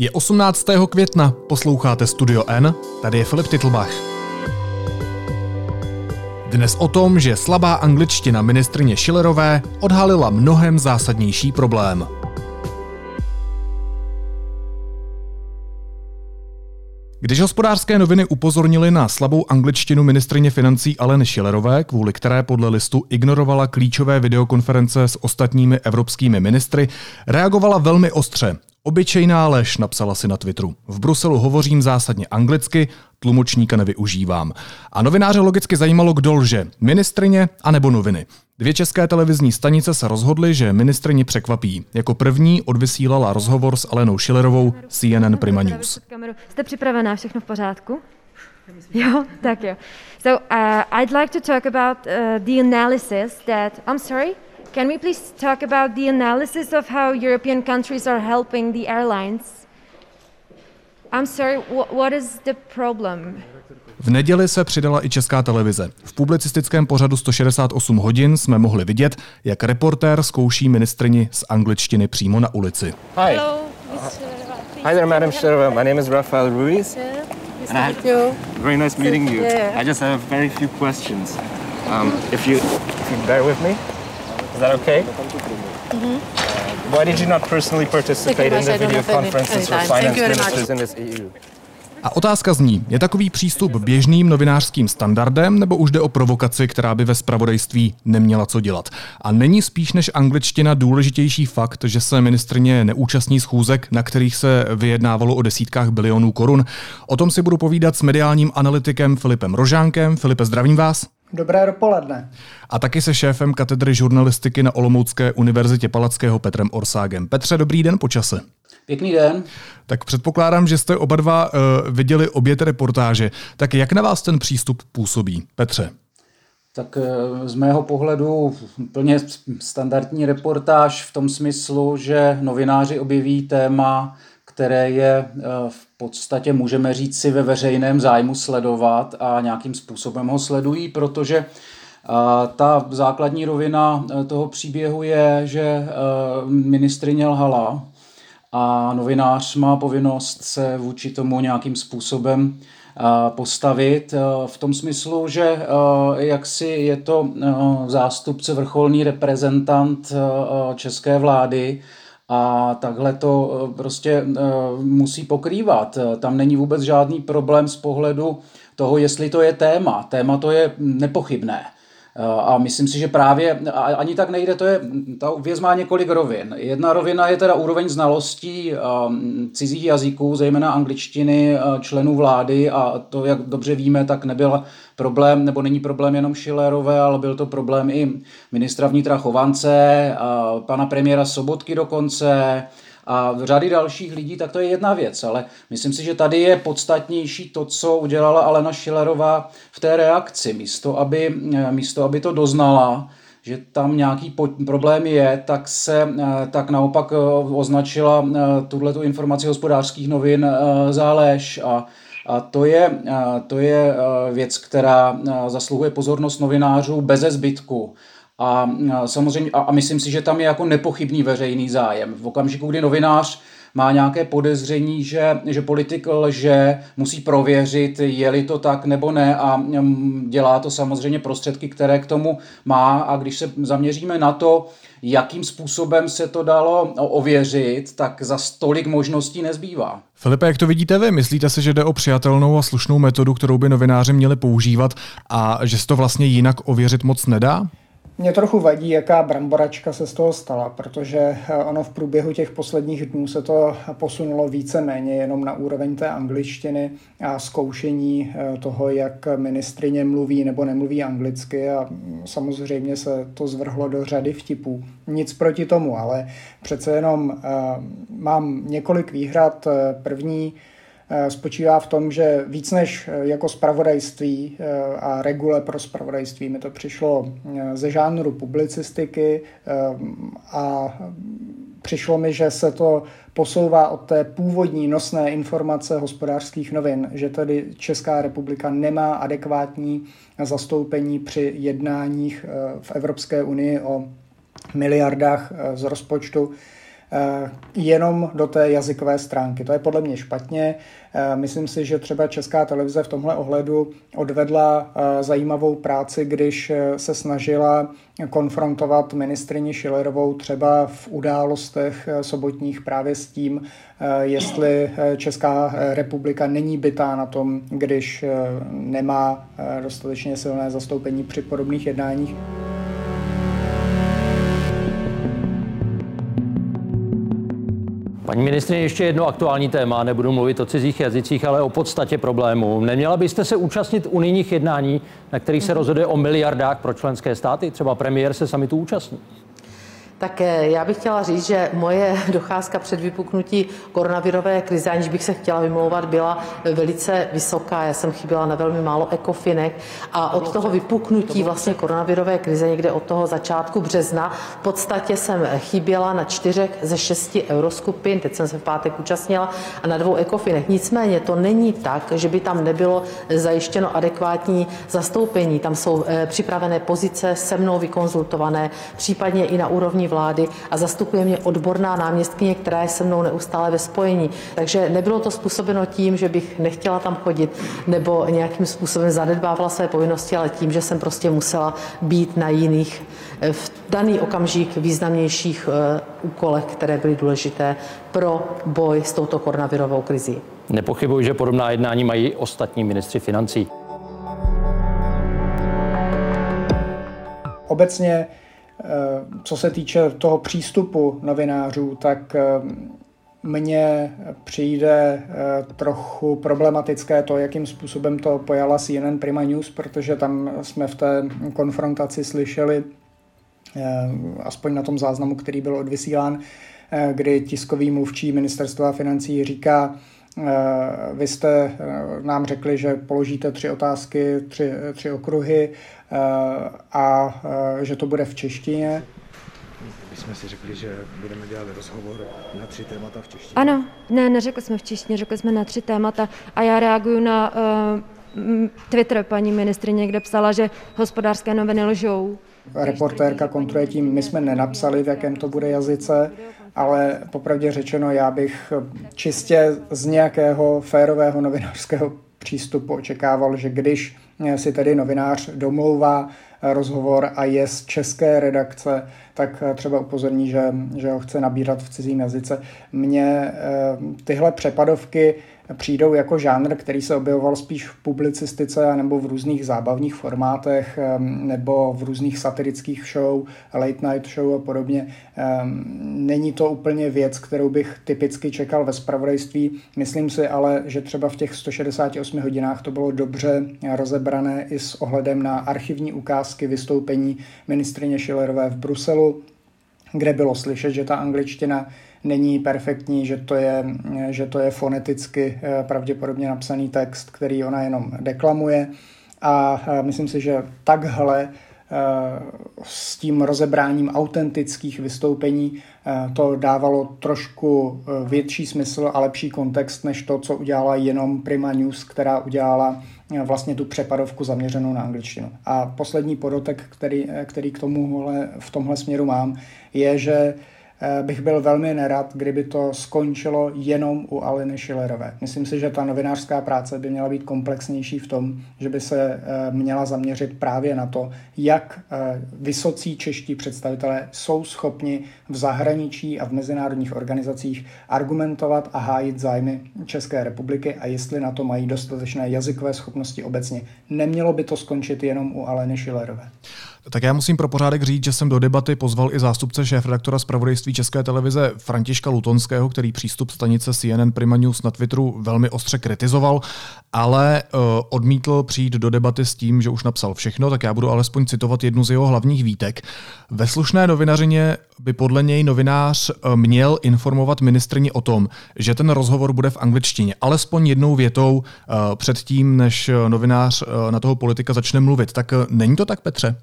Je 18. května, posloucháte Studio N, tady je Filip Titlbach. Dnes o tom, že slabá angličtina ministrně Schillerové odhalila mnohem zásadnější problém. Když hospodářské noviny upozornily na slabou angličtinu ministrině financí Aleny Schillerové, kvůli které podle listu ignorovala klíčové videokonference s ostatními evropskými ministry, reagovala velmi ostře Obyčejná lež, napsala si na Twitteru. V Bruselu hovořím zásadně anglicky, tlumočníka nevyužívám. A novináře logicky zajímalo, kdo lže, ministrině anebo noviny. Dvě české televizní stanice se rozhodly, že ministrině překvapí. Jako první odvysílala rozhovor s Alenou Schillerovou CNN Prima News. Jste připravená, všechno v pořádku? Jo, tak jo. So uh, I'd like to talk about uh, the analysis that, I'm sorry? Can we please talk about the analysis of how European countries are helping the airlines? I'm sorry, what is the problem? V neděli se přidala i česká televize. V publicistickém pořadu 168 hodin jsme mohli vidět, jak reportér zkouší ministrini z angličtiny přímo na ulici. Hi. Hello, Hi there, Madam Sherva. My name is Rafael Ruiz. And I have, very nice meeting you. I just have very few questions. Um, if you, if you bear with me. Is that okay? Mm-hmm. Why did you not personally participate in the video conferences for finance ministers in this EU? A otázka zní, je takový přístup běžným novinářským standardem, nebo už jde o provokaci, která by ve spravodajství neměla co dělat? A není spíš než angličtina důležitější fakt, že se ministrně neúčastní schůzek, na kterých se vyjednávalo o desítkách bilionů korun? O tom si budu povídat s mediálním analytikem Filipem Rožánkem. Filipe, zdravím vás. Dobré dopoledne. A taky se šéfem katedry žurnalistiky na Olomoucké univerzitě Palackého Petrem Orságem. Petře, dobrý den počase. Pěkný den. Tak předpokládám, že jste oba dva uh, viděli obě ty reportáže. Tak jak na vás ten přístup působí, Petře? Tak eh, z mého pohledu plně standardní reportáž v tom smyslu, že novináři objeví téma, které je eh, v podstatě, můžeme říct si, ve veřejném zájmu sledovat a nějakým způsobem ho sledují, protože eh, ta základní rovina eh, toho příběhu je, že ministrině lhala a novinář má povinnost se vůči tomu nějakým způsobem postavit v tom smyslu, že jaksi je to zástupce, vrcholný reprezentant české vlády a takhle to eh, prostě eh, musí pokrývat. Tam není vůbec žádný problém z pohledu toho, jestli to je téma. Téma to je nepochybné. Eh, a myslím si, že právě ani tak nejde, to je, ta věc má několik rovin. Jedna rovina je teda úroveň znalostí cizích jazyků, zejména angličtiny členů vlády a to, jak dobře víme, tak nebyla problém, nebo není problém jenom Schillerové, ale byl to problém i ministra vnitra Chovance, a pana premiéra Sobotky dokonce, a řady dalších lidí, tak to je jedna věc, ale myslím si, že tady je podstatnější to, co udělala Alena Schillerová v té reakci. Místo, aby, místo, aby to doznala, že tam nějaký problém je, tak se tak naopak označila tuhle informaci hospodářských novin za lež a a to je, to je věc, která zasluhuje pozornost novinářů bez zbytku. A samozřejmě, a myslím si, že tam je jako nepochybný veřejný zájem. V okamžiku, kdy novinář má nějaké podezření, že, že politik lže, musí prověřit, je-li to tak nebo ne a dělá to samozřejmě prostředky, které k tomu má a když se zaměříme na to, jakým způsobem se to dalo ověřit, tak za stolik možností nezbývá. Filipe, jak to vidíte vy? Myslíte si, že jde o přijatelnou a slušnou metodu, kterou by novináři měli používat a že se to vlastně jinak ověřit moc nedá? Mě trochu vadí, jaká bramboračka se z toho stala, protože eh, ono v průběhu těch posledních dnů se to posunulo více méně jenom na úroveň té angličtiny a zkoušení eh, toho, jak ministrině mluví nebo nemluví anglicky a mm, samozřejmě se to zvrhlo do řady vtipů. Nic proti tomu, ale přece jenom eh, mám několik výhrad. První, spočívá v tom, že víc než eh, jako spravodajství eh, a regule pro spravodajství mi to přišlo ze žánru publicistiky a přišlo mi, že se to posouvá od té původní nosné informace hospodářských novin, že tedy Česká republika nemá adekvátní zastoupení při jednáních v Evropské unii o miliardách z rozpočtu jenom do té jazykové stránky. To je podle mě špatně. Myslím si, že třeba Česká televize v tomhle ohledu odvedla zajímavou práci, když se snažila konfrontovat ministrině Schillerovou třeba v událostech sobotních právě s tím, jestli Česká republika není bytá na tom, když nemá dostatečně silné zastoupení při podobných jednáních. Paní ministrině, ještě jedno aktuální téma, nebudu mluvit o cizích jazycích, ale o podstatě problému. Neměla byste se účastnit unijních jednání, na kterých se rozhoduje o miliardách pro členské státy? Třeba premiér se sami tu účastní. Tak eh, já bych chtěla říct, že moje docházka před vypuknutí koronavirové krize, aniž bych se chtěla vymlouvat, byla velice vysoká. Já jsem chyběla na velmi málo ekofinek a od toho vypuknutí vlastně koronavirové krize někde od toho začátku března v podstatě jsem chyběla na čtyřech ze šesti euroskupin, teď jsem se v pátek účastnila, a na dvou ekofinech. Nicméně to není tak, že by tam nebylo zajištěno adekvátní zastoupení. Tam jsou eh, připravené pozice se mnou vykonzultované, případně i na úrovni vlády a zastupuje mě odborná náměstkyně, která je se mnou neustále ve spojení. Takže nebylo to způsobeno tím, že bych nechtěla tam chodit nebo nějakým způsobem zanedbávala své povinnosti, ale tím, že jsem prostě musela být na jiných eh, v daný okamžik významnějších eh, úkolech, které byly důležité pro boj s touto koronavirovou krizí. Nepochybuji, že podobná jednání mají ostatní ministři financí. Obecně co se týče toho přístupu novinářů, tak eh, mně přijde eh, trochu problematické to, jakým způsobem to pojala CNN Prima News, protože tam jsme v té konfrontaci slyšeli, aspoň na tom záznamu, který byl odvysílán, kdy tiskový mluvčí ministerstva financí říká, Eh, vy jste eh, nám řekli, že položíte tři otázky, tři, tři okruhy eh, a že to bude v češtině. My jsme si řekli, že budeme dělat rozhovor na tři témata v češtině. Ano, ne, neřekli jsme v češtině, řekli jsme na tři témata a já reaguju na uh, Twitter paní ministrině, kde psala, že hospodářské noviny lžou. Reportérka kontruje tím, my jsme nenapsali, v jakém to bude jazyce ale popravdě řečeno, já bych čistě z nějakého férového novinářského přístupu očekával, že když si tedy novinář domlouvá rozhovor a je z české redakce, tak třeba upozorní, že, že ho chce nabírat v cizím jazyce. Mně eh, tyhle přepadovky přijdou jako žánr, který se objevoval spíš v publicistice nebo v různých zábavních formátech nebo v různých satirických show, late night show a podobně. Není to úplně věc, kterou bych typicky čekal ve spravodajství. Myslím si ale, že třeba v těch 168 hodinách to bylo dobře rozebrané i s ohledem na archivní ukázky vystoupení ministrině Schillerové v Bruselu, kde bylo slyšet, že ta angličtina není perfektní, že to je, že to je foneticky eh, pravděpodobně napsaný text, který ona jenom deklamuje. A eh, myslím si, že takhle eh, s tím rozebráním autentických vystoupení to dávalo trošku větší smysl a lepší kontext, než to, co udělala jenom Prima News, která udělala vlastně tu přepadovku zaměřenou na angličtinu. A poslední podotek, který, který k tomu v tomhle směru mám, je, že bych byl velmi nerad, kdyby to skončilo jenom u Aleny Schillerové. Myslím si, že ta novinářská práce by měla být komplexnější v tom, že by se eh, měla zaměřit právě na to, jak eh, vysocí čeští představitelé jsou schopni v zahraničí a v mezinárodních organizacích argumentovat a hájit zájmy České republiky a jestli na to mají dostatečné jazykové schopnosti obecně. Nemělo by to skončit jenom u Aleny Schillerové. Tak já musím pro pořádek říct, že jsem do debaty pozval i zástupce šéf-redaktora zpravodajství České televize Františka Lutonského, který přístup stanice CNN Prima News na Twitteru velmi ostře kritizoval, ale uh, odmítl přijít do debaty s tím, že už napsal všechno, tak já budu alespoň citovat jednu z jeho hlavních výtek. Ve slušné novinařině by podle něj novinář uh, měl informovat ministrně o tom, že ten rozhovor bude v angličtině, alespoň jednou větou uh, předtím, než novinář uh, na toho politika začne mluvit. Tak uh, není to tak, Petře?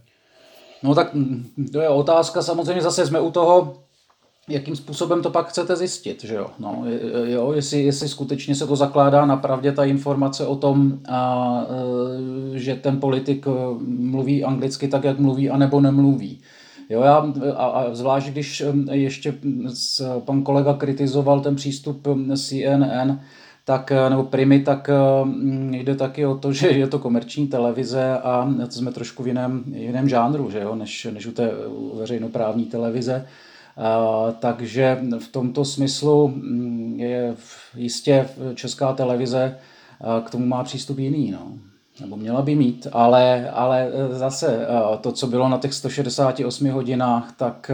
No tak to je otázka, samozřejmě zase jsme u toho, jakým způsobem to pak chcete zjistit, že jo? No, jo jestli, jestli skutečně se to zakládá na pravdě ta informace o tom, a, e, že ten politik e, mluví anglicky tak, jak mluví, anebo nemluví. Jo, já, a, a zvlášť když ještě pan kolega kritizoval ten přístup CNN, tak, nebo Primy, tak jde taky o to, že je to komerční televize a jsme trošku v jiném, jiném žánru, že jo, než, než u té veřejnoprávní televize. Uh, takže v tomto smyslu mm, je jistě česká televize k tomu má přístup jiný. No nebo měla by mít, ale, ale zase e, to, co bylo na těch 168 hodinách, tak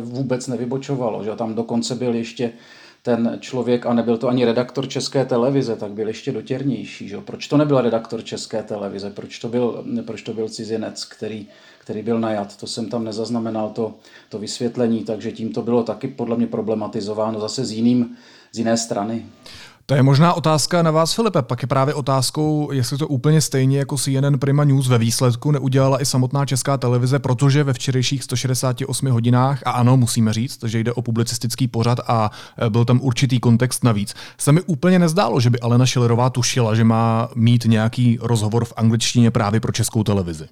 vůbec nevybočovalo. Že? Tam dokonce byl ještě ten člověk, a nebyl to ani redaktor České televize, tak byl ještě dotěrnější. Že? Proč to nebyl redaktor České televize? Proč to byl, proč to byl cizinec, který, který byl najat? To jsem tam nezaznamenal, to, to vysvětlení, takže tím to bylo taky podle mě problematizováno zase z, jiným, z jiné strany. To je možná otázka na vás, Filipe. Pak je právě otázkou, jestli to úplně stejně jako CNN Prima News ve výsledku neudělala i samotná česká televize, protože ve včerejších 168 hodinách, a ano, musíme říct, že jde o publicistický pořad a e, byl tam určitý kontext navíc, se mi úplně nezdálo, že by Alena Schillerová tušila, že má mít nějaký rozhovor v angličtině právě pro českou televizi.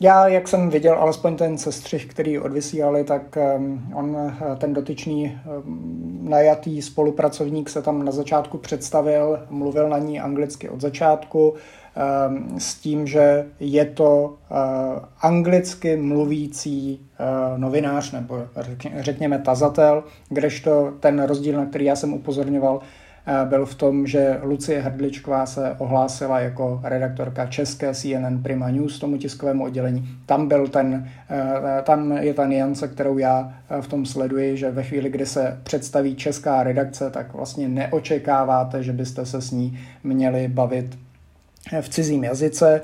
Já, jak jsem viděl alespoň ten sestřih, který odvysílali, tak on, eh, ten dotyčný najatý spolupracovník se tam na začátku představil, mluvil na ní anglicky od začátku, s tím, že je to eh, anglicky mluvící eh, novinář nebo řekněme tazatel, kdežto ten rozdíl, na který já jsem upozorňoval, byl v tom, že Lucie Hrdličková se ohlásila jako redaktorka české CNN Prima News tomu tiskovému oddělení. Tam, byl ten, eh, tam je ta niance, kterou já eh, v tom sleduji, že ve chvíli, kdy se představí česká redakce, tak vlastně neočekáváte, že byste se s ní měli bavit eh, v cizím jazyce.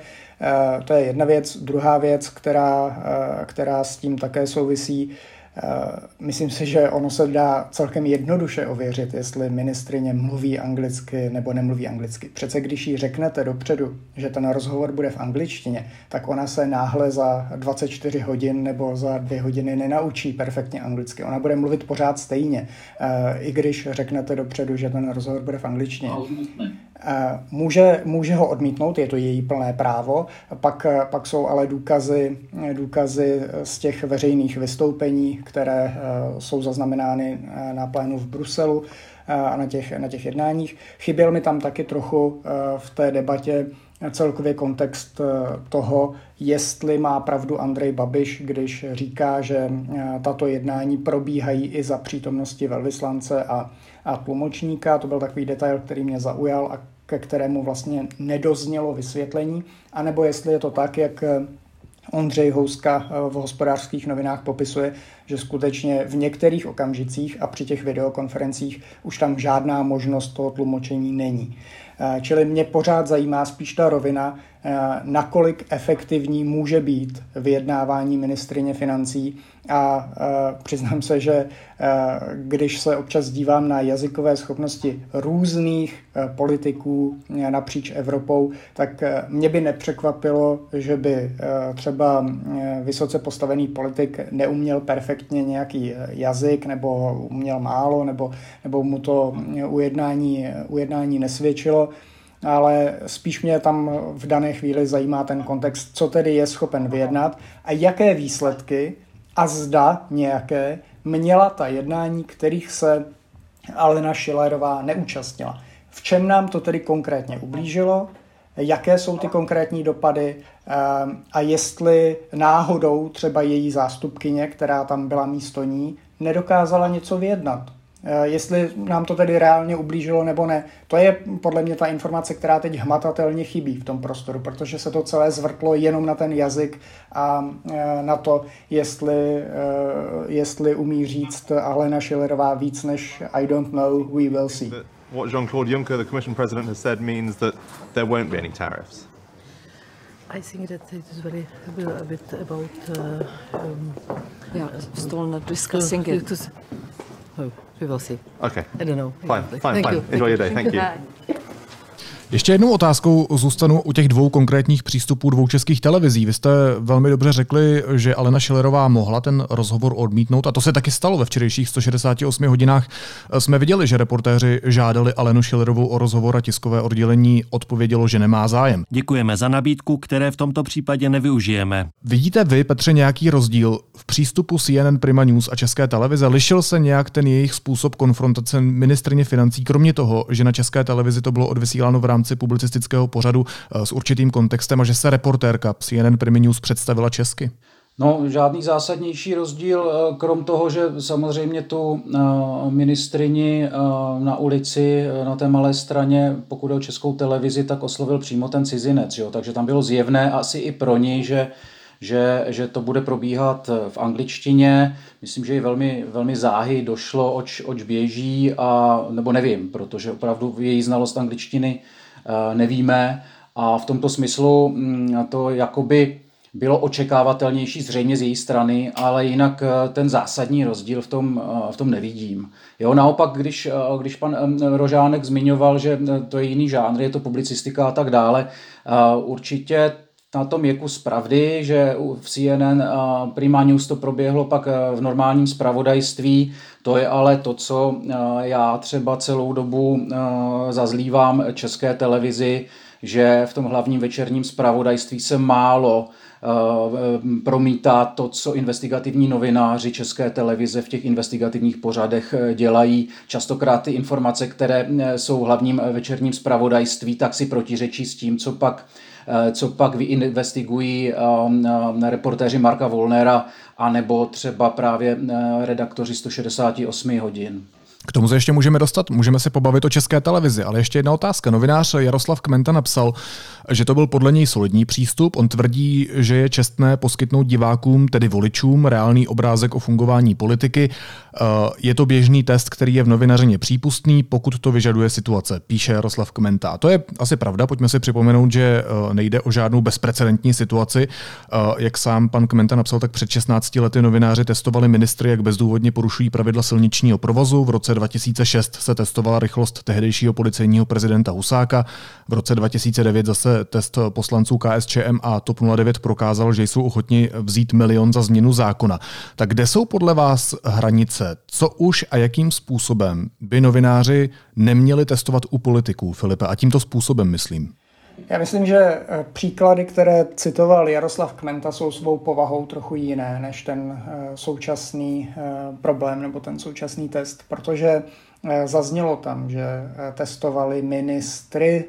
To je jedna věc. Druhá věc, která, která s tím také souvisí, Eh, myslím si, že ono se dá celkem jednoduše ověřit, jestli ministrině mluví anglicky nebo nemluví anglicky. Přece když jí řeknete dopředu, že ten rozhovor bude v angličtině, tak ona se náhle za 24 hodin nebo za dvě hodiny nenaučí perfektně anglicky. Ona bude mluvit pořád stejně, eh, i když řeknete dopředu, že ten rozhovor bude v angličtině. Eh, může, může ho odmítnout, je to její plné právo, pak, pak jsou ale důkazy, důkazy z těch veřejných vystoupení, které eh, jsou zaznamenány eh, na plénu v Bruselu a na těch, na těch jednáních. Chyběl mi tam taky trochu v té debatě celkově kontext toho, jestli má pravdu Andrej Babiš, když říká, že tato jednání probíhají i za přítomnosti velvyslance a, a tlumočníka. To byl takový detail, který mě zaujal a ke kterému vlastně nedoznělo vysvětlení, anebo jestli je to tak, jak eh, Ondřej Houska eh, v hospodářských novinách popisuje, že skutečně v některých okamžicích a při těch videokonferencích už tam žádná možnost toho tlumočení není. Eh, čili mě pořád zajímá spíš ta rovina, nakolik efektivní může být vyjednávání ministrině financí. A přiznám se, že když se občas dívám na jazykové schopnosti různých politiků napříč Evropou, tak mě by nepřekvapilo, že by třeba vysoce postavený politik neuměl perfektně nějaký jazyk nebo uměl málo nebo, nebo mu to ujednání, ujednání nesvědčilo ale spíš mě tam v dané chvíli zajímá ten kontext, co tedy je schopen vyjednat a jaké výsledky a zda nějaké měla ta jednání, kterých se Alena Schillerová neúčastnila. V čem nám to tedy konkrétně ublížilo, jaké jsou ty konkrétní dopady ehm, a jestli náhodou třeba její zástupkyně, která tam byla místo ní, nedokázala něco vyjednat. Eh, jestli nám to tedy reálně ublížilo nebo ne, to je podle mě ta informace, která teď hmatatelně chybí v tom prostoru, protože se to celé zvrtlo jenom na ten jazyk a eh, na to, jestli, eh, jestli umí říct Alena Schillerová víc než I don't know, we will see. What Jean-Claude Juncker, the Commission President, has said means that there won't be any tariffs. I think that it is very a bit about. Uh, um, yeah, still not discussing it. To, oh, we will see. Okay. I don't know. Fine, fine, Thank fine. You. Enjoy your day. Thank you. Ještě jednou otázkou zůstanu u těch dvou konkrétních přístupů dvou českých televizí. Vy jste velmi dobře řekli, že Alena Šilerová mohla ten rozhovor odmítnout a to se taky stalo ve včerejších 168 hodinách. Jsme viděli, že reportéři žádali Alenu Šilerovou o rozhovor a tiskové oddělení odpovědělo, že nemá zájem. Děkujeme za nabídku, které v tomto případě nevyužijeme. Vidíte vy, Petře, nějaký rozdíl v přístupu CNN Prima News a České televize? Lišil se nějak ten jejich způsob konfrontace ministrně financí, kromě toho, že na České televizi to bylo odvysíláno v rámci publicistického pořadu eh, s určitým kontextem a že se reportérka CNN Prima News představila česky? No, žádný zásadnější rozdíl, eh, krom toho, že samozřejmě tu eh, ministrini na ulici, na té malé straně, pokud o českou televizi, tak oslovil přímo ten cizinec. Jo? Takže tam bylo zjevné asi i pro něj, že že, že to bude probíhat v angličtině. Myslím, že je velmi, velmi záhy došlo, oč, oč běží, a, nebo nevím, protože opravdu její znalost angličtiny nevíme. A v tomto smyslu mm, to jakoby bylo očekávatelnější zřejmě z její strany, ale jinak eh, ten zásadní rozdíl v tom, eh, v tom nevidím. Jo, naopak, když, když pan Rožánek zmiňoval, že to je jiný žánr, je to publicistika a tak dále, určitě na tom je kus pravdy, že v CNN Prima News to proběhlo pak v normálním spravodajství. To je ale to, co já třeba celou dobu zazlívám české televizi, že v tom hlavním večerním spravodajství se málo promítá to, co investigativní novináři České televize v těch investigativních pořadech e, dělají. Častokrát ty informace, které e, jsou hlavním večerním spravodajství, tak si protiřečí s tím, co pak co pak vyinvestigují ehm, ehm, reportéři Marka Volnera, anebo třeba právě eh, redaktoři 168 hodin. K tomu se ještě můžeme dostat, můžeme se pobavit o české televizi, ale ještě jedna otázka. Novinář Jaroslav Kmenta napsal, že to byl podle něj solidní přístup. On tvrdí, že je čestné poskytnout divákům, tedy voličům, reálný obrázek o fungování politiky. Eh, je to běžný test, který je v novinařině přípustný, pokud to vyžaduje situace, píše Jaroslav Kmenta. A to je asi pravda, pojďme si připomenout, že eh, nejde o žádnou bezprecedentní situaci. Eh, jak sám pan Kmenta napsal, tak před 16 lety novináři testovali ministry, jak bezdůvodně porušují pravidla silničního provozu. V roce 2006 se testovala rychlost tehdejšího policejního prezidenta Husáka. V roce 2009 zase test poslanců KSČM a TOP 09 prokázal, že jsou ochotni vzít milion za změnu zákona. Tak kde jsou podle vás hranice? Co už a jakým způsobem by novináři neměli testovat u politiků, Filipe? A tímto způsobem myslím. Já myslím, že eh, příklady, které citoval Jaroslav Kmenta, jsou svou povahou trochu jiné než ten eh, současný eh, problém nebo ten současný test, protože Zaznělo tam, že testovali ministry,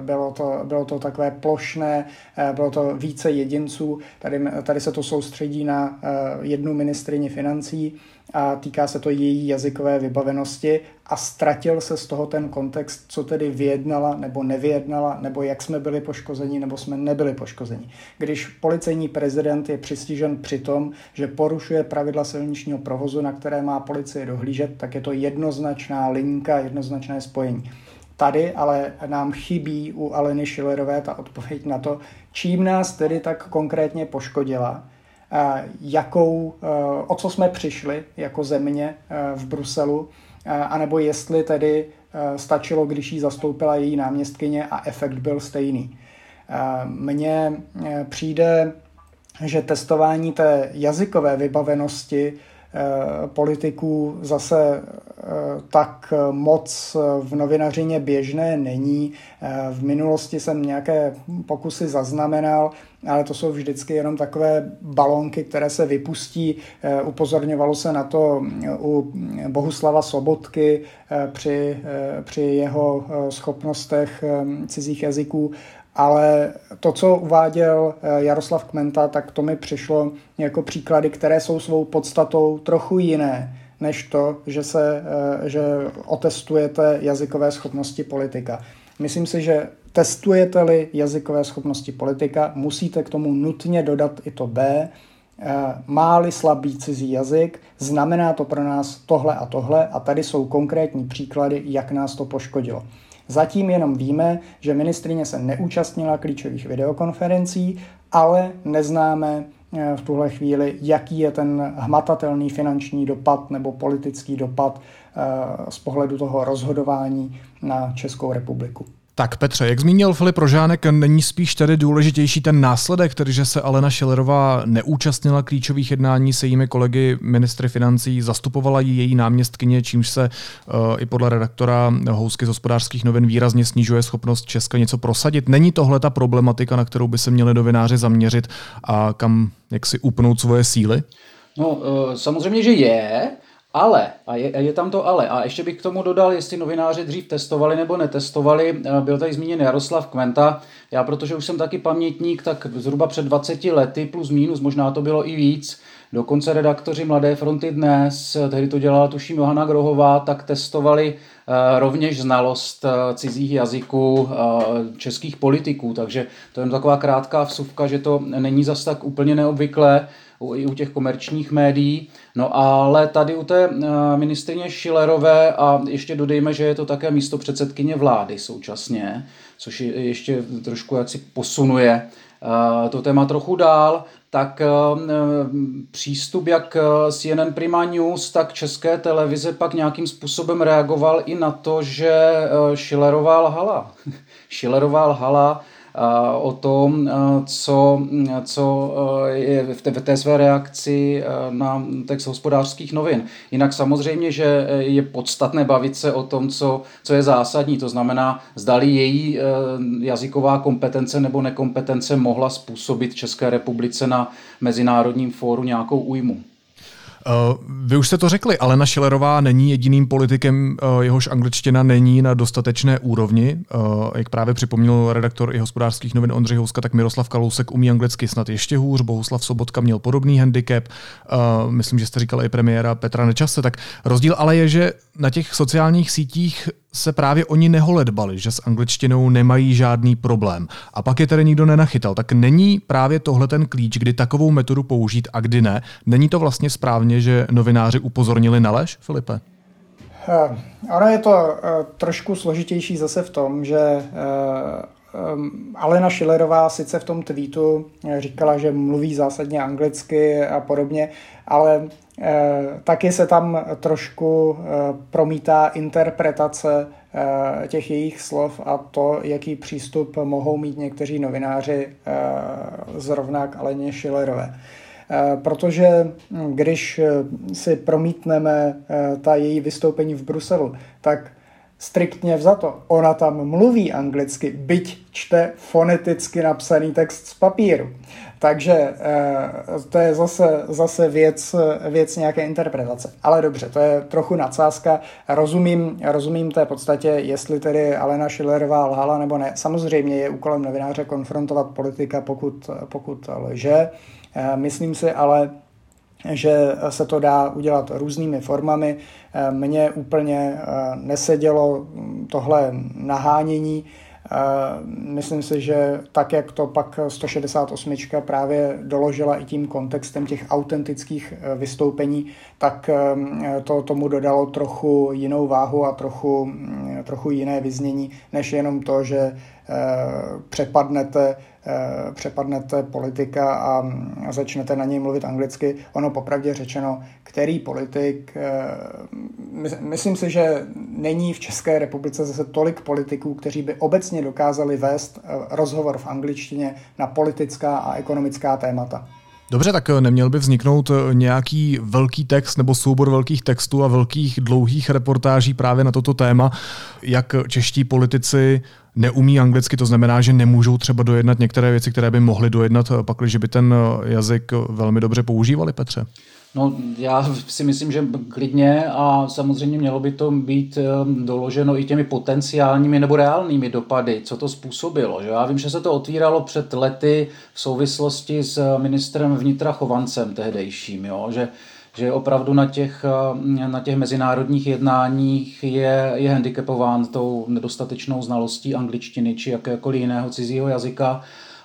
bylo to, bylo to takové plošné, bylo to více jedinců, tady, tady se to soustředí na jednu ministrině financí a týká se to její jazykové vybavenosti a ztratil se z toho ten kontext, co tedy vyjednala nebo nevyjednala, nebo jak jsme byli poškozeni nebo jsme nebyli poškozeni. Když policejní prezident je přistižen při tom, že porušuje pravidla silničního provozu, na které má policie dohlížet, tak je to jednoznačná linka, jednoznačné spojení. Tady ale nám chybí u Aleny Schillerové ta odpověď na to, čím nás tedy tak konkrétně poškodila jakou, eh, o co jsme přišli jako země eh, v Bruselu, anebo jestli tedy stačilo, když jí zastoupila její náměstkyně a efekt byl stejný. Mně přijde, že testování té jazykové vybavenosti politiků zase tak moc v novinařině běžné není. V minulosti jsem nějaké pokusy zaznamenal, ale to jsou vždycky jenom takové balonky, které se vypustí. Upozorňovalo se na to u Bohuslava Sobotky při, při jeho schopnostech cizích jazyků, ale to, co uváděl Jaroslav Kmenta, tak to mi přišlo jako příklady, které jsou svou podstatou trochu jiné než to, že, se, eh, že otestujete jazykové schopnosti politika. Myslím si, že testujete-li jazykové schopnosti politika, musíte k tomu nutně dodat i to B, eh, Máli slabý cizí jazyk, znamená to pro nás tohle a tohle a tady jsou konkrétní příklady, jak nás to poškodilo. Zatím jenom víme, že ministrině se neúčastnila klíčových videokonferencí, ale neznáme v tuhle chvíli, jaký je ten hmatatelný finanční dopad nebo politický dopad eh, z pohledu toho rozhodování na Českou republiku. Tak Petře, jak zmínil Filip Rožánek, není spíš tedy důležitější ten následek, tedy že se Alena Šilerová neúčastnila klíčových jednání se jejími kolegy ministry financí, zastupovala ji její náměstkyně, čímž se uh, i podle redaktora Housky z hospodářských novin výrazně snižuje schopnost Česka něco prosadit. Není tohle ta problematika, na kterou by se měli novináři zaměřit a kam jak si upnout svoje síly? No, uh, samozřejmě, že je. Ale, a je, je tam to ale, a ještě bych k tomu dodal, jestli novináři dřív testovali nebo netestovali, eh, byl tady zmíněn Jaroslav Kventa, já protože už jsem taky pamětník, tak zhruba před 20 lety plus minus, možná to bylo i víc, dokonce redaktoři Mladé fronty dnes, tehdy to dělala tuším Johana Grohová, tak testovali uh, rovněž znalost cizích jazyků českých politiků, takže to je taková krátká vsuvka, že to není zas tak úplně neobvyklé i u těch komerčních médií. No ale tady u té eh, ministrině Šilerové a ještě dodejme, že je to také místo předsedkyně vlády současně, což je ještě trošku jak si posunuje eh, to téma trochu dál, tak eh, přístup jak CNN Prima News, tak České televize pak nějakým způsobem reagoval i na to, že Šilerová lhala. Šilerová lhala o tom, co, co je v té, v té své reakci na text hospodářských novin. Jinak samozřejmě, že je podstatné bavit se o tom, co, co je zásadní, to znamená, zdali její jazyková kompetence nebo nekompetence mohla způsobit České republice na mezinárodním fóru nějakou újmu. Uh, vy už jste to řekli, Alena Šilerová není jediným politikem, uh, jehož angličtina není na dostatečné úrovni. Uh, jak právě připomněl redaktor i hospodářských novin Ondřej Houska, tak Miroslav Kalousek umí anglicky snad ještě hůř, Bohuslav Sobotka měl podobný handicap, myslím, že jste říkal i premiéra Petra Nečase. Tak rozdíl ale je, že na těch sociálních sítích se právě oni neholedbali, že s angličtinou nemají žádný problém. A pak je tedy nikdo nenachytal. Tak není právě tohle ten klíč, kdy takovou metodu použít a kdy ne? Není to vlastně správně, že novináři upozornili na lež, Filipe? Uh, ono je to uh, trošku složitější zase v tom, že uh, Alena Schillerová sice v tom tweetu říkala, že mluví zásadně anglicky a podobně, ale Eh, taky se tam trošku eh, promítá interpretace eh, těch jejich slov a to, jaký přístup mohou mít někteří novináři zrovna k Aleně Schillerové. Protože hm, když si promítneme ta její vystoupení v Bruselu, tak striktně vzato, ona tam mluví anglicky, byť čte foneticky napsaný text z papíru. Takže eh, to je zase, zase věc, věc nějaké interpretace. Ale dobře, to je trochu nadsázka. Rozumím, rozumím té podstatě, jestli tedy Alena Schillerová lhala nebo ne. Samozřejmě je úkolem novináře konfrontovat politika, pokud, pokud lže. Eh, myslím si ale, že se to dá udělat různými formami. Eh, mně úplně nesedělo tohle nahánění, Myslím si, že tak, jak to pak 168 právě doložila i tím kontextem těch autentických vystoupení, tak to tomu dodalo trochu jinou váhu a trochu, trochu jiné vyznění, než jenom to, že přepadnete Eh, přepadnete politika a začnete na něj mluvit anglicky. Ono popravdě řečeno, který politik, eh, myslím si, že není v České republice zase tolik politiků, kteří by obecně dokázali vést eh, rozhovor v angličtině na politická a ekonomická témata. Dobře, tak neměl by vzniknout nějaký velký text nebo soubor velkých textů a velkých dlouhých reportáží právě na toto téma, jak čeští politici neumí anglicky, to znamená, že nemůžou třeba dojednat některé věci, které by mohli dojednat, pak, že by ten jazyk velmi dobře používali, Petře? No, já si myslím, že klidně a samozřejmě mělo by to být ehm, doloženo i těmi potenciálními nebo reálnými dopady, co to způsobilo. Že? Já vím, že se to otvíralo před lety v souvislosti s ministrem vnitra Chovancem tehdejším, jo? že že opravdu na těch, eh, na těch mezinárodních jednáních je, je handicapován tou nedostatečnou znalostí angličtiny či jakékoliv jiného cizího jazyka,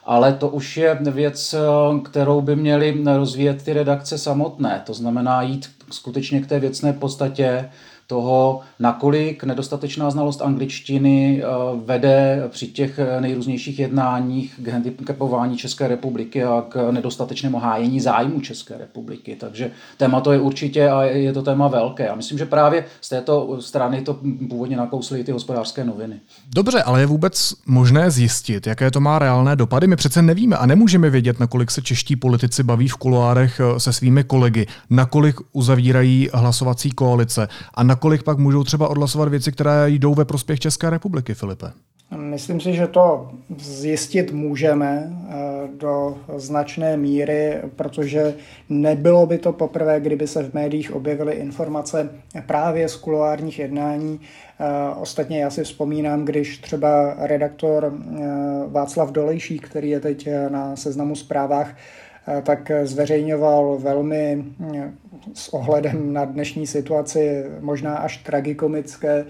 ale to už je věc, eh, kterou by měly rozvíjet ty redakce samotné. To znamená jít skutečně k té věcné podstatě, toho, nakolik nedostatečná znalost angličtiny vede při těch nejrůznějších jednáních k handicapování České republiky a k nedostatečnému hájení zájmu České republiky. Takže téma to je určitě a je to téma velké. A myslím, že právě z této strany to původně nakously ty hospodářské noviny. Dobře, ale je vůbec možné zjistit, jaké to má reálné dopady? My přece nevíme a nemůžeme vědět, nakolik se čeští politici baví v kuloárech eh, se svými kolegy, nakolik uzavírají hlasovací koalice a nakolik pak můžou třeba odhlasovat věci, které jdou ve prospěch České republiky, Filipe. Myslím si, že to zjistit můžeme eh, do značné míry, protože nebylo by to poprvé, kdyby se v médiích objevily informace právě z kuloárních jednání. Eh, ostatně já si vzpomínám, když třeba redaktor eh, Václav Dolejší, který je teď na seznamu zprávách, tak zveřejňoval velmi s ohledem na dnešní situaci možná až tragikomické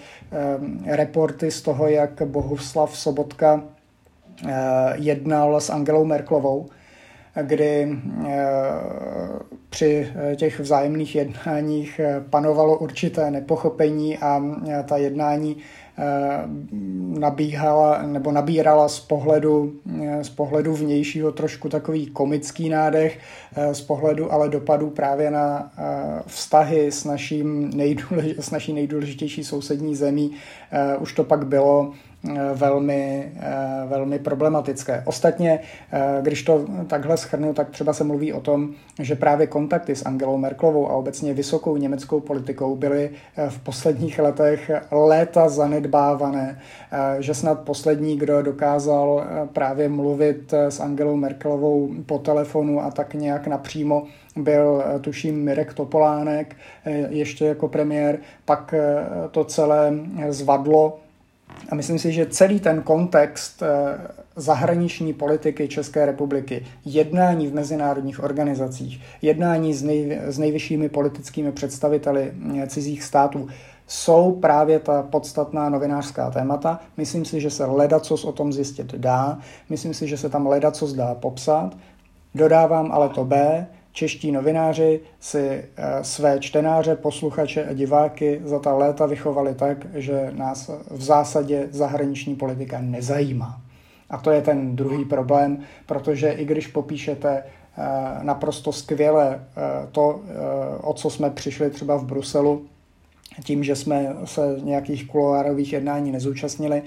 reporty z toho, jak Bohuslav Sobotka jednal s Angelou Merklovou, kdy při těch vzájemných jednáních panovalo určité nepochopení a ta jednání Eh, nabíhala nebo nabírala z pohledu, eh, z pohledu vnějšího trošku takový komický nádech, eh, z pohledu ale dopadů právě na vztahy s, naším nejdůlež, s naší nejdůležitější sousední zemí. Už to pak bylo velmi, velmi problematické. Ostatně, když to takhle schrnu, tak třeba se mluví o tom, že právě kontakty s Angelou Merklovou a obecně vysokou německou politikou byly v posledních letech léta zanedbávané, že snad poslední, kdo dokázal právě mluvit s Angelou Merklovou po telefonu a tak nějak napřímo, byl tuším Mirek Topolánek ještě jako premiér, pak to celé zvadlo a myslím si, že celý ten kontext eh, zahraniční politiky České republiky, jednání v mezinárodních organizacích, jednání s, nej, s nejvyššími politickými představiteli eh, cizích států, jsou právě ta podstatná novinářská témata. Myslím si, že se ledacos o tom zjistit dá. Myslím si, že se tam ledacos dá popsat. Dodávám ale to B, Čeští novináři si eh, své čtenáře, posluchače a diváky za ta léta vychovali tak, že nás v zásadě zahraniční politika nezajímá. A to je ten druhý problém, protože i když popíšete eh, naprosto skvěle eh, to, o co jsme přišli třeba v Bruselu, tím, že jsme se nějakých kuloárových jednání nezúčastnili,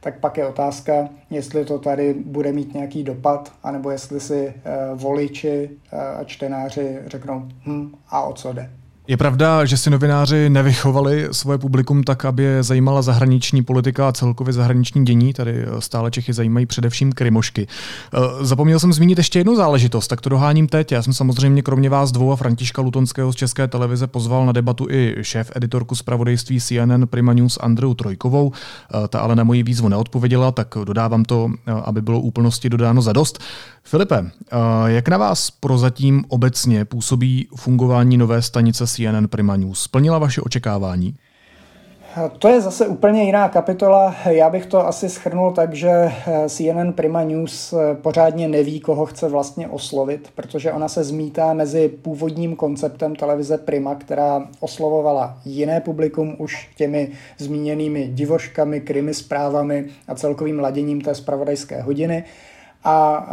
tak pak je otázka, jestli to tady bude mít nějaký dopad, anebo jestli si eh, voliči eh, a čtenáři řeknou, hm, a o co jde. Je pravda, že si novináři nevychovali svoje publikum tak, aby je zajímala zahraniční politika a celkově zahraniční dění. Tady eh, stále Čechy zajímají především krymošky. Eh, zapomněl jsem zmínit ještě jednu záležitost, tak to doháním teď. Já jsem samozřejmě kromě vás dvou a Františka Lutonského z České televize pozval na debatu i šéf editorku zpravodajství CNN Prima News Andreu Trojkovou. Eh, ta ale na moji výzvu neodpověděla, tak dodávám to, aby bylo úplnosti dodáno za dost. Filipe, jak na vás prozatím obecně působí fungování nové stanice CNN Prima News? Splnila vaše očekávání? To je zase úplně jiná kapitola. Já bych to asi schrnul tak, že CNN Prima News pořádně neví, koho chce vlastně oslovit, protože ona se zmítá mezi původním konceptem televize Prima, která oslovovala jiné publikum už těmi zmíněnými divoškami, krimi zprávami a celkovým laděním té spravodajské hodiny a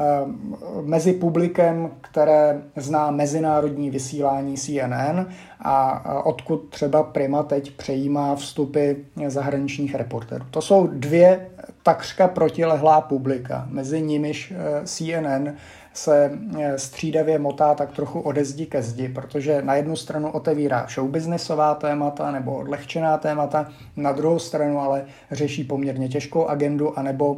mezi publikem, které zná mezinárodní vysílání CNN a odkud třeba Prima teď přejímá vstupy zahraničních reporterů. To jsou dvě takřka protilehlá publika, mezi nimiž e, CNN se střídavě motá tak trochu ode zdi ke zdi, protože na jednu stranu otevírá showbiznisová témata nebo odlehčená témata, na druhou stranu ale řeší poměrně těžkou agendu anebo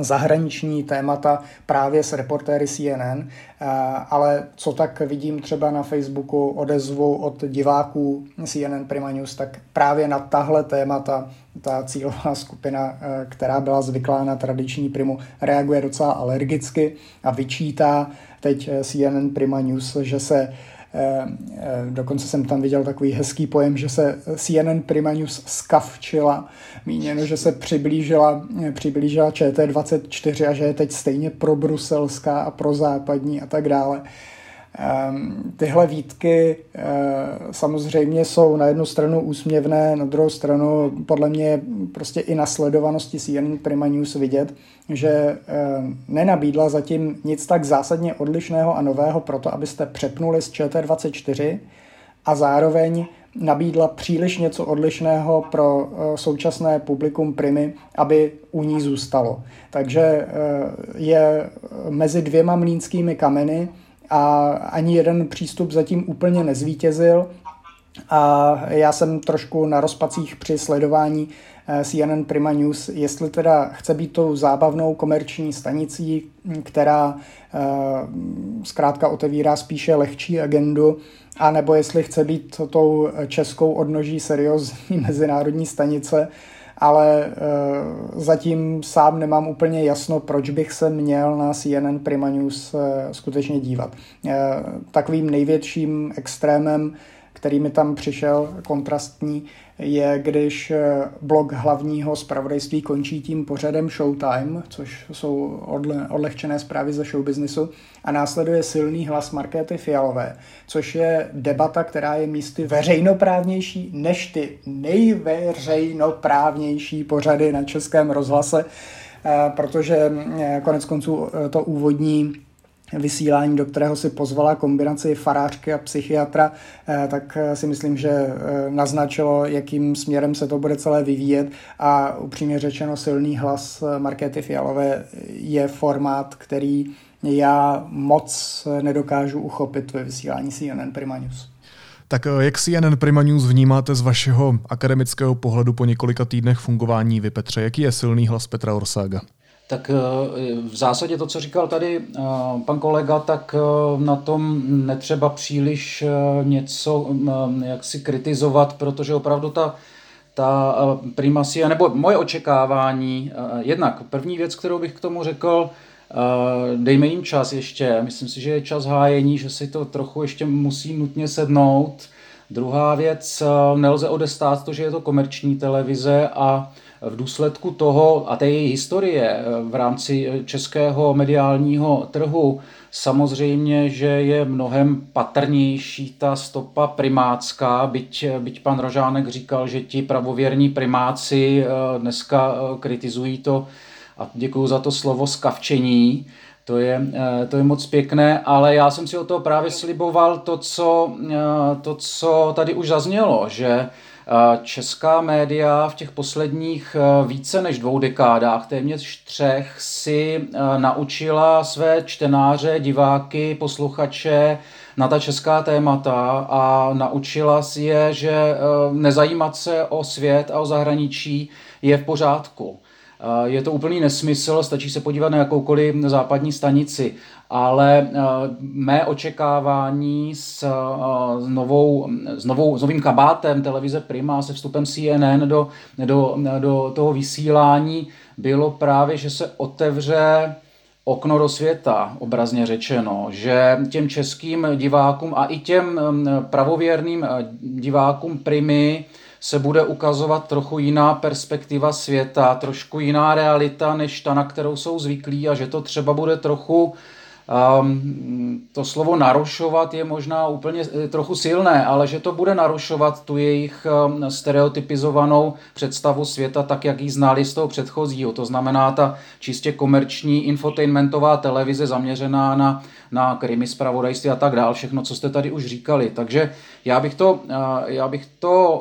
zahraniční témata právě s reportéry CNN, eh, ale co tak vidím třeba na Facebooku odezvu od diváků CNN Prima News, tak právě na tahle témata ta cílová skupina, eh, která byla zvyklá na tradiční primu, reaguje docela alergicky a vyčítá teď eh, CNN Prima News, že se dokonce jsem tam viděl takový hezký pojem, že se CNN Prima News skavčila, míněno, že se přiblížila, eh, přiblížila ČT24 a že je teď stejně pro bruselská a pro západní a tak dále. Ehm, tyhle výtky eh, samozřejmě jsou na jednu stranu úsměvné, na druhou stranu podle mě prostě i na sledovanosti CNN Prima News vidět, že eh, nenabídla zatím nic tak zásadně odlišného a nového pro to, abyste přepnuli z ČT24 a zároveň nabídla příliš něco odlišného pro eh, současné publikum Primy, aby u ní zůstalo. Takže je mezi dvěma mlínskými kameny a ani jeden přístup zatím úplně nezvítězil. A já jsem trošku na rozpacích při sledování eh, CNN Prima News, jestli teda chce být tou zábavnou komerční stanicí, která eh, zkrátka otevírá spíše lehčí agendu, a nebo jestli chce být tou českou odnoží seriózní mezinárodní stanice, ale uh, zatím sám nemám úplně jasno, proč bych se měl na CNN Prima News uh, skutečně dívat. Uh, takovým největším extrémem, který mi tam přišel kontrastní, je, když eh, blok hlavního zpravodajství končí tím pořadem Showtime, což jsou odle, odlehčené zprávy ze showbiznisu, a následuje silný hlas Markéty Fialové, což je debata, která je místy veřejnoprávnější než ty nejveřejnoprávnější pořady na českém rozhlase, eh, protože eh, konec konců to úvodní vysílání, do kterého si pozvala kombinaci farářky a psychiatra, eh, tak eh, si myslím, že eh, naznačilo, jakým směrem se to bude celé vyvíjet a upřímně řečeno silný hlas Markety Fialové je formát, který já moc nedokážu uchopit ve vysílání CNN Prima News. Tak jak CNN Prima News vnímáte z vašeho akademického pohledu po několika týdnech fungování vy, Petře? Jaký je silný hlas Petra Orsága? Tak eh, v zásadě to, co říkal tady eh, pan kolega, tak eh, na tom netřeba příliš něco jak si kritizovat, protože opravdu ta, ta primasia, nebo moje očekávání, jednak první věc, kterou bych k tomu řekl, dejme jim čas ještě, myslím si, že je čas hájení, že si to trochu ještě musí nutně sednout. Druhá věc, nelze odestát to, že je to komerční televize a v důsledku toho a té její historie eh, v rámci eh, českého mediálního trhu samozřejmě, že je mnohem patrnější ta stopa primácká, byť, eh, byť pan Rožánek říkal, že ti pravověrní primáci dneska kritizují to a děkuji za to slovo skavčení, to je, to je moc pěkné, ale já jsem si o toho právě sliboval to, co, to, co tady už zaznělo, že Česká média v těch posledních eh, více než dvou dekádách, téměř třech, si eh, naučila své čtenáře, diváky, posluchače na ta česká témata a naučila si je, že eh, nezajímat se o svět a o zahraničí je v pořádku. Je to úplný nesmysl, stačí se podívat na jakoukoliv západní stanici ale eh, mé očekávání s, eh, novou, s, novou, s novým kabátem televize Prima se vstupem CNN do, do, do toho vysílání bylo právě, že se otevře okno do světa, obrazně řečeno, že těm českým divákům a i těm mm, pravověrným eh, divákům Primy se bude ukazovat trochu jiná perspektiva světa, trošku jiná realita, než ta, na kterou jsou zvyklí a že to třeba bude trochu Um, to slovo narušovat je možná úplně eh, trochu silné, ale že to bude narušovat tu jejich um, stereotypizovanou představu světa, tak jak ji znali z toho předchozího. To znamená ta čistě komerční infotainmentová televize zaměřená na, na krimi zpravodajství a tak dál, všechno, co jste tady už říkali. Takže já bych to, uh, já bych to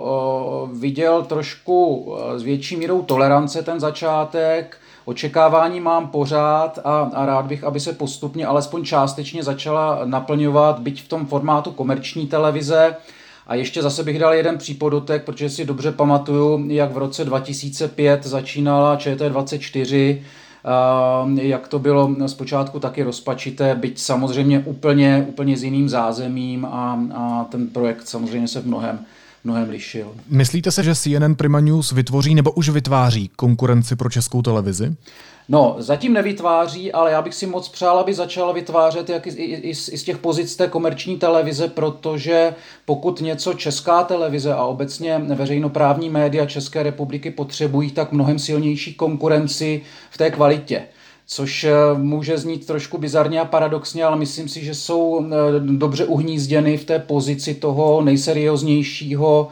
uh, viděl trošku s větší mírou tolerance ten začátek, Očekávání mám pořád a, a rád bych, aby se postupně alespoň částečně začala naplňovat, byť v tom formátu komerční televize. A ještě zase bych dal jeden přípodotek, protože si dobře pamatuju, jak v roce 2005 začínala ČT24, jak to bylo zpočátku taky rozpačité, byť samozřejmě úplně, úplně s jiným zázemím a, a ten projekt samozřejmě se v mnohem mnohem lišil. Myslíte se, že CNN Prima News vytvoří nebo už vytváří konkurenci pro českou televizi? No, zatím nevytváří, ale já bych si moc přál, aby začala vytvářet jak i, i, i, z, i z těch pozic té komerční televize, protože pokud něco česká televize a obecně veřejnoprávní média České republiky potřebují, tak mnohem silnější konkurenci v té kvalitě. Což může znít trošku bizarně a paradoxně, ale myslím si, že jsou dobře uhnízděny v té pozici toho nejserióznějšího,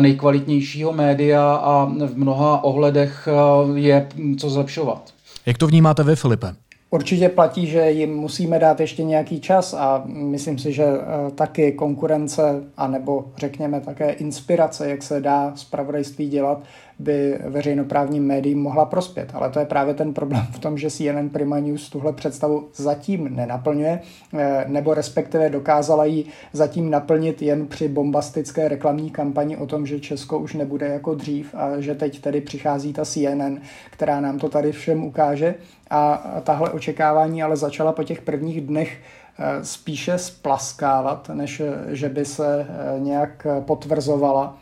nejkvalitnějšího média a v mnoha ohledech je co zlepšovat. Jak to vnímáte vy, Filipe? Určitě platí, že jim musíme dát ještě nějaký čas a myslím si, že eh, taky konkurence, anebo řekněme také inspirace, jak se dá zpravodajství dělat, by veřejnoprávním médiím mohla prospět. Ale to je právě ten problém v tom, že CNN Prima News tuhle představu zatím nenaplňuje, eh, nebo respektive dokázala ji zatím naplnit jen při bombastické reklamní kampani o tom, že Česko už nebude jako dřív a že teď tedy přichází ta CNN, která nám to tady všem ukáže. A tahle očekávání ale začala po těch prvních dnech eh, spíše splaskávat, než eh, že by se nějak potvrzovala.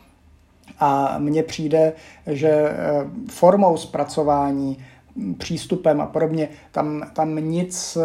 A mně přijde, že eh, formou zpracování, přístupem a podobně, tam, tam nic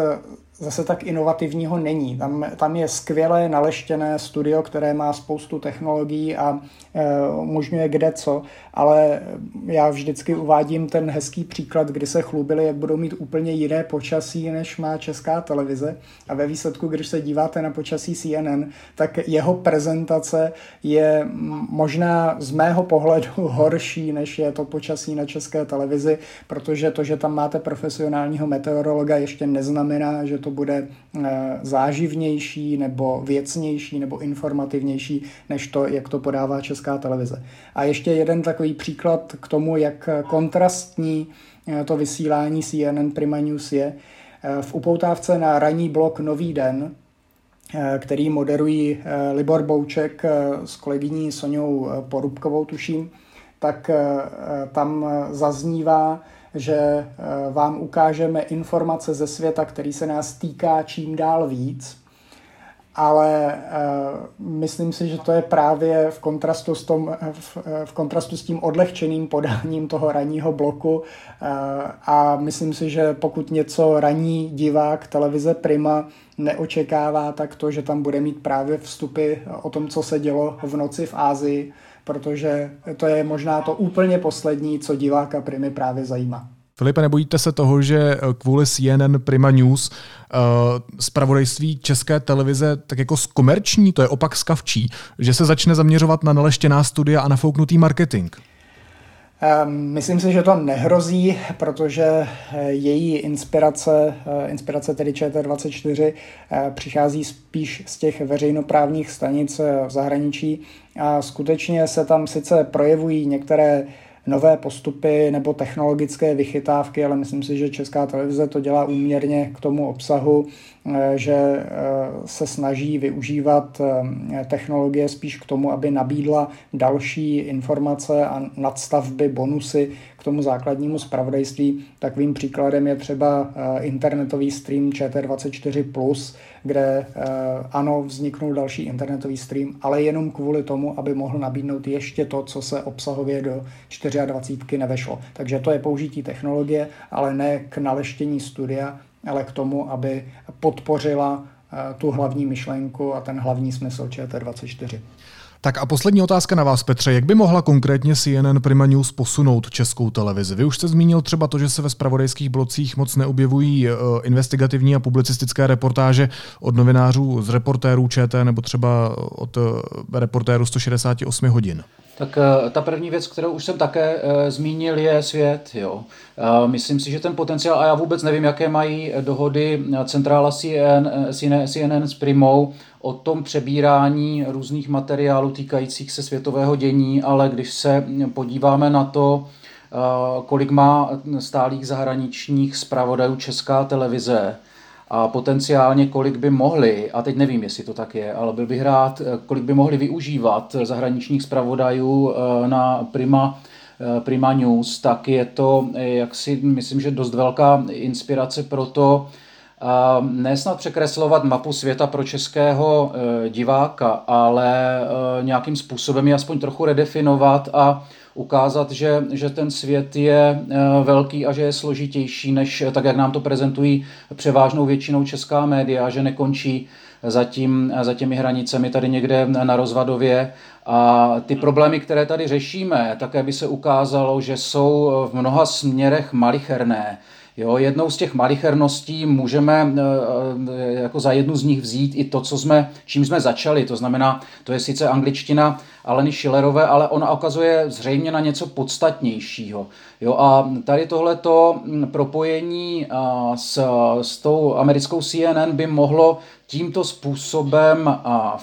zase tak inovativního není. Tam, tam je skvělé naleštěné studio, které má spoustu technologií a e, umožňuje kde co, ale já vždycky uvádím ten hezký příklad, kdy se chlubili, jak budou mít úplně jiné počasí, než má česká televize a ve výsledku, když se díváte na počasí CNN, tak jeho prezentace je možná z mého pohledu horší, než je to počasí na české televizi, protože to, že tam máte profesionálního meteorologa, ještě neznamená, že to bude eh, záživnější nebo věcnější nebo informativnější než to, jak to podává česká televize. A ještě jeden takový příklad k tomu, jak kontrastní eh, to vysílání CNN Prima News je. Eh, v upoutávce na ranní blok Nový den, který moderují Libor Bouček s kolegyní Soňou Porubkovou, tuším, tak tam zaznívá že eh, vám ukážeme informace ze světa, který se nás týká čím dál víc, ale uh, myslím si, že to je právě v kontrastu s, tom, v, v kontrastu s tím odlehčeným podáním toho ranního bloku. A myslím si, že pokud něco raní divák televize Prima neočekává, tak to, že tam bude mít právě vstupy o tom, co se dělo v noci v Ázii, protože to je možná to úplně poslední, co diváka Primy právě zajímá. Filipe, nebojíte se toho, že eh, kvůli CNN Prima News uh, spravodajství české televize tak jako zkomerční, to je opak skavčí, že se začne zaměřovat na naleštěná studia a nafouknutý marketing? Ehm, myslím si, že to nehrozí, protože eh, její inspirace, inspirace tedy ČT24, přichází spíš z těch veřejnoprávních stanic v zahraničí. A skutečně se tam sice projevují některé nové postupy nebo technologické vychytávky, ale myslím si, že Česká televize to dělá úměrně k tomu obsahu, eh, že eh, se snaží využívat eh, technologie spíš k tomu, aby nabídla další informace a nadstavby, bonusy k tomu základnímu spravodajství. Takovým příkladem je třeba internetový stream ČT24+, kde ano, vzniknul další internetový stream, ale jenom kvůli tomu, aby mohl nabídnout ještě to, co se obsahově do 24 nevešlo. Takže to je použití technologie, ale ne k naleštění studia, ale k tomu, aby podpořila eh, tu hlavní myšlenku a ten hlavní smysl ČT24. Tak a poslední otázka na vás, Petře. Jak by mohla konkrétně CNN Prima News posunout českou televizi? Vy už jste zmínil třeba to, že se ve spravodajských blocích moc neobjevují uh, investigativní a publicistické reportáže od novinářů z reportérů ČT nebo třeba od uh, reportérů 168 hodin. Tak eh, ta první věc, kterou už jsem také uh, zmínil, je svět. Jo. Uh, myslím si, že ten potenciál, a já vůbec nevím, jaké mají dohody centrála CNN, CNN s Primou o tom přebírání různých materiálů týkajících se světového dění, ale když se podíváme na to, kolik má stálých zahraničních zpravodajů Česká televize, a potenciálně kolik by mohli, a teď nevím, jestli to tak je, ale byl bych rád, kolik by mohli využívat zahraničních zpravodajů eh, na Prima, eh, Prima News, tak je to, eh, jak si myslím, že dost velká inspirace pro to, nesnad překreslovat mapu světa pro českého diváka, ale nějakým způsobem ji aspoň trochu redefinovat a ukázat, že, že ten svět je eh, velký a že je složitější, než tak, jak nám to prezentují převážnou většinou česká média, že nekončí za, tím, za těmi hranicemi tady někde na Rozvadově A ty problémy, které tady řešíme, také by se ukázalo, že jsou v mnoha směrech malicherné. Jo, jednou z těch malicherností můžeme eh, eh, jako za jednu z nich vzít i to, co jsme, čím jsme začali. To znamená, to je sice angličtina Aleny Schillerové, ale ona okazuje zřejmě na něco podstatnějšího. Jo, a tady tohleto hm, propojení s, s tou americkou CNN by mohlo tímto způsobem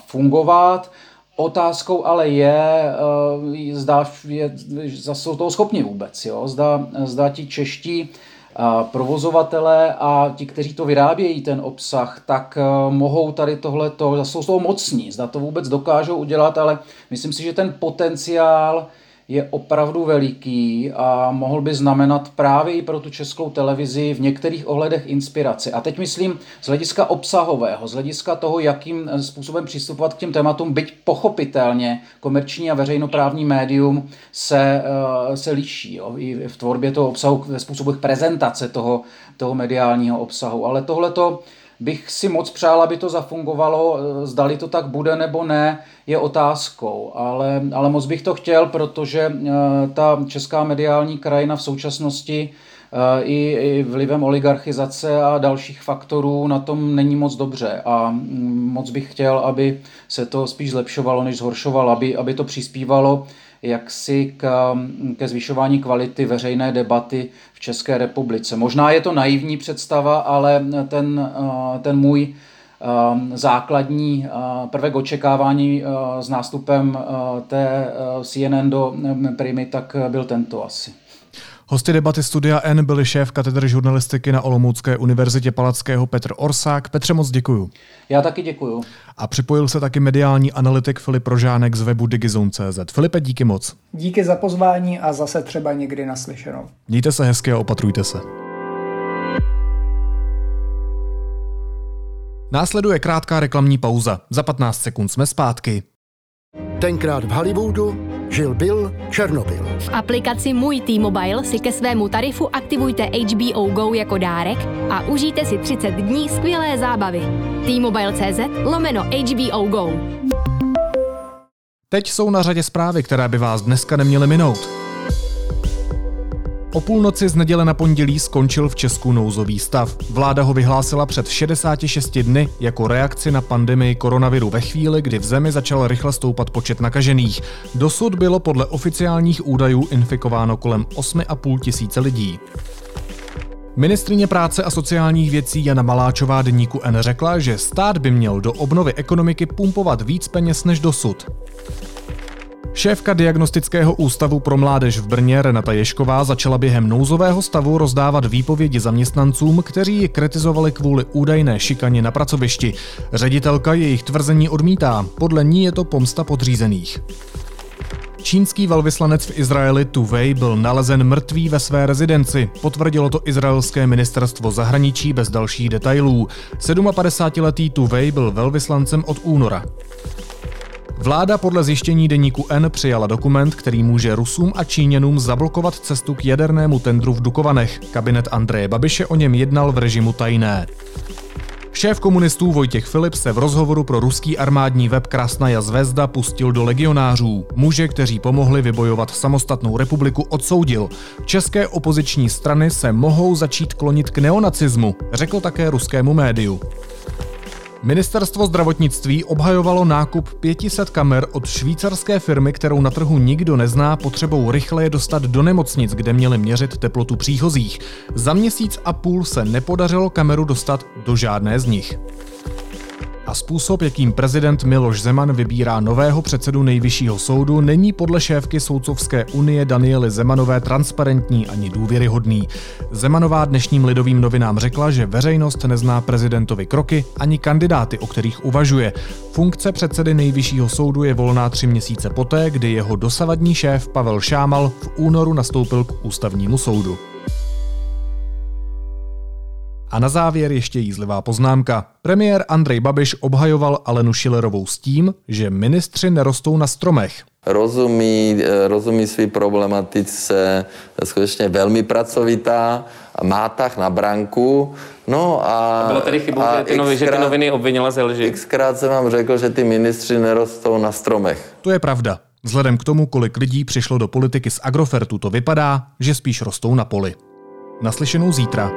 fungovat. Otázkou ale je, eh, zda, je, zda jsou toho schopni vůbec. Jo? Zda, zda ti čeští provozovatelé a ti, kteří to vyrábějí, ten obsah, tak eh, mohou tady tohleto, jsou z toho mocní, zda to vůbec dokážou udělat, ale myslím si, že ten potenciál je opravdu veliký a mohl by znamenat právě i pro tu českou televizi v některých ohledech inspiraci. A teď myslím z hlediska obsahového, z hlediska toho, jakým způsobem přistupovat k těm tématům, byť pochopitelně komerční a veřejnoprávní médium se, eh, se liší jo, i v tvorbě toho obsahu, ve způsobech prezentace toho, toho mediálního obsahu. Ale tohle to bych si moc přál, aby to zafungovalo. Zdali to tak bude nebo ne, je otázkou. Ale, ale moc bych to chtěl, protože eh, ta česká mediální krajina v současnosti eh, i, i vlivem oligarchizace a dalších faktorů na tom není moc dobře. A mm, moc bych chtěl, aby se to spíš zlepšovalo, než zhoršovalo, aby, aby to přispívalo jaksi k, ke zvyšování kvality veřejné debaty v České republice. Možná je to naivní představa, ale ten, eh, ten můj eh, základní eh, prvek očekávání s nástupem té CNN do Primy, tak byl tento asi. Hosty debaty Studia N byli šéf katedry žurnalistiky na Olomoucké univerzitě Palackého Petr Orsák. Petře, moc děkuju. Já taky děkuju. A připojil se taky mediální analytik Filip Rožánek z webu Digizone.cz. Filipe, díky moc. Díky za pozvání a zase třeba někdy naslyšenou. Mějte se hezky a opatrujte se. Následuje krátká reklamní pauza. Za 15 sekund jsme zpátky. Tenkrát v Hollywoodu žil byl Černobyl. V aplikaci Můj T-Mobile si ke svému tarifu aktivujte HBO Go jako dárek a užijte si 30 dní skvělé zábavy. T-Mobile.cz lomeno HBO Go. Teď jsou na řadě zprávy, které by vás dneska neměly minout. O půlnoci z neděle na pondělí skončil v Česku nouzový stav. Vláda ho vyhlásila před 66 dny jako reakci na pandemii koronaviru ve chvíli, kdy v zemi začal rychle stoupat počet nakažených. Dosud bylo podle oficiálních údajů infikováno kolem 8,5 tisíce lidí. Ministrině práce a sociálních věcí Jana Maláčová deníku N řekla, že stát by měl do obnovy ekonomiky pumpovat víc peněz než dosud. Šéfka Diagnostického ústavu pro mládež v Brně Renata Ješková začala během nouzového stavu rozdávat výpovědi zaměstnancům, kteří ji kritizovali kvůli údajné šikaně na pracovišti. Ředitelka jejich tvrzení odmítá, podle ní je to pomsta podřízených. Čínský velvyslanec v Izraeli Tu Wei byl nalezen mrtvý ve své rezidenci. Potvrdilo to izraelské ministerstvo zahraničí bez dalších detailů. 57-letý Tu Wei byl velvyslancem od února. Vláda podle zjištění deníku N přijala dokument, který může Rusům a Číňanům zablokovat cestu k jadernému tendru v Dukovanech. Kabinet Andreje Babiše o něm jednal v režimu tajné. Šéf komunistů Vojtěch Filip se v rozhovoru pro ruský armádní web Krasnaja zvezda pustil do legionářů. Muže, kteří pomohli vybojovat samostatnou republiku, odsoudil. České opoziční strany se mohou začít klonit k neonacismu, řekl také ruskému médiu. Ministerstvo zdravotnictví obhajovalo nákup 500 kamer od švýcarské firmy, kterou na trhu nikdo nezná, potřebou rychle je dostat do nemocnic, kde měli měřit teplotu příchozích. Za měsíc a půl se nepodařilo kameru dostat do žádné z nich a způsob, jakým prezident Miloš Zeman vybírá nového předsedu nejvyššího soudu, není podle šéfky Soudcovské unie Daniely Zemanové transparentní ani důvěryhodný. Zemanová dnešním lidovým novinám řekla, že veřejnost nezná prezidentovi kroky ani kandidáty, o kterých uvažuje. Funkce předsedy nejvyššího soudu je volná tři měsíce poté, kdy jeho dosavadní šéf Pavel Šámal v únoru nastoupil k ústavnímu soudu. A na závěr ještě jízlivá poznámka. Premiér Andrej Babiš obhajoval Alenu Šilerovou s tím, že ministři nerostou na stromech. rozumí, eh, rozumí své problematice, skutečně velmi pracovitá, má tah na branku, No a... a bylo tady chybou, že ty, noviny, že ty noviny obvinila ze lži. Xkrát jsem vám řekl, že ty ministři nerostou na stromech. To je pravda. Vzhledem k tomu, kolik lidí přišlo do politiky z Agrofertu, to vypadá, že spíš rostou na poli. Naslyšenou zítra.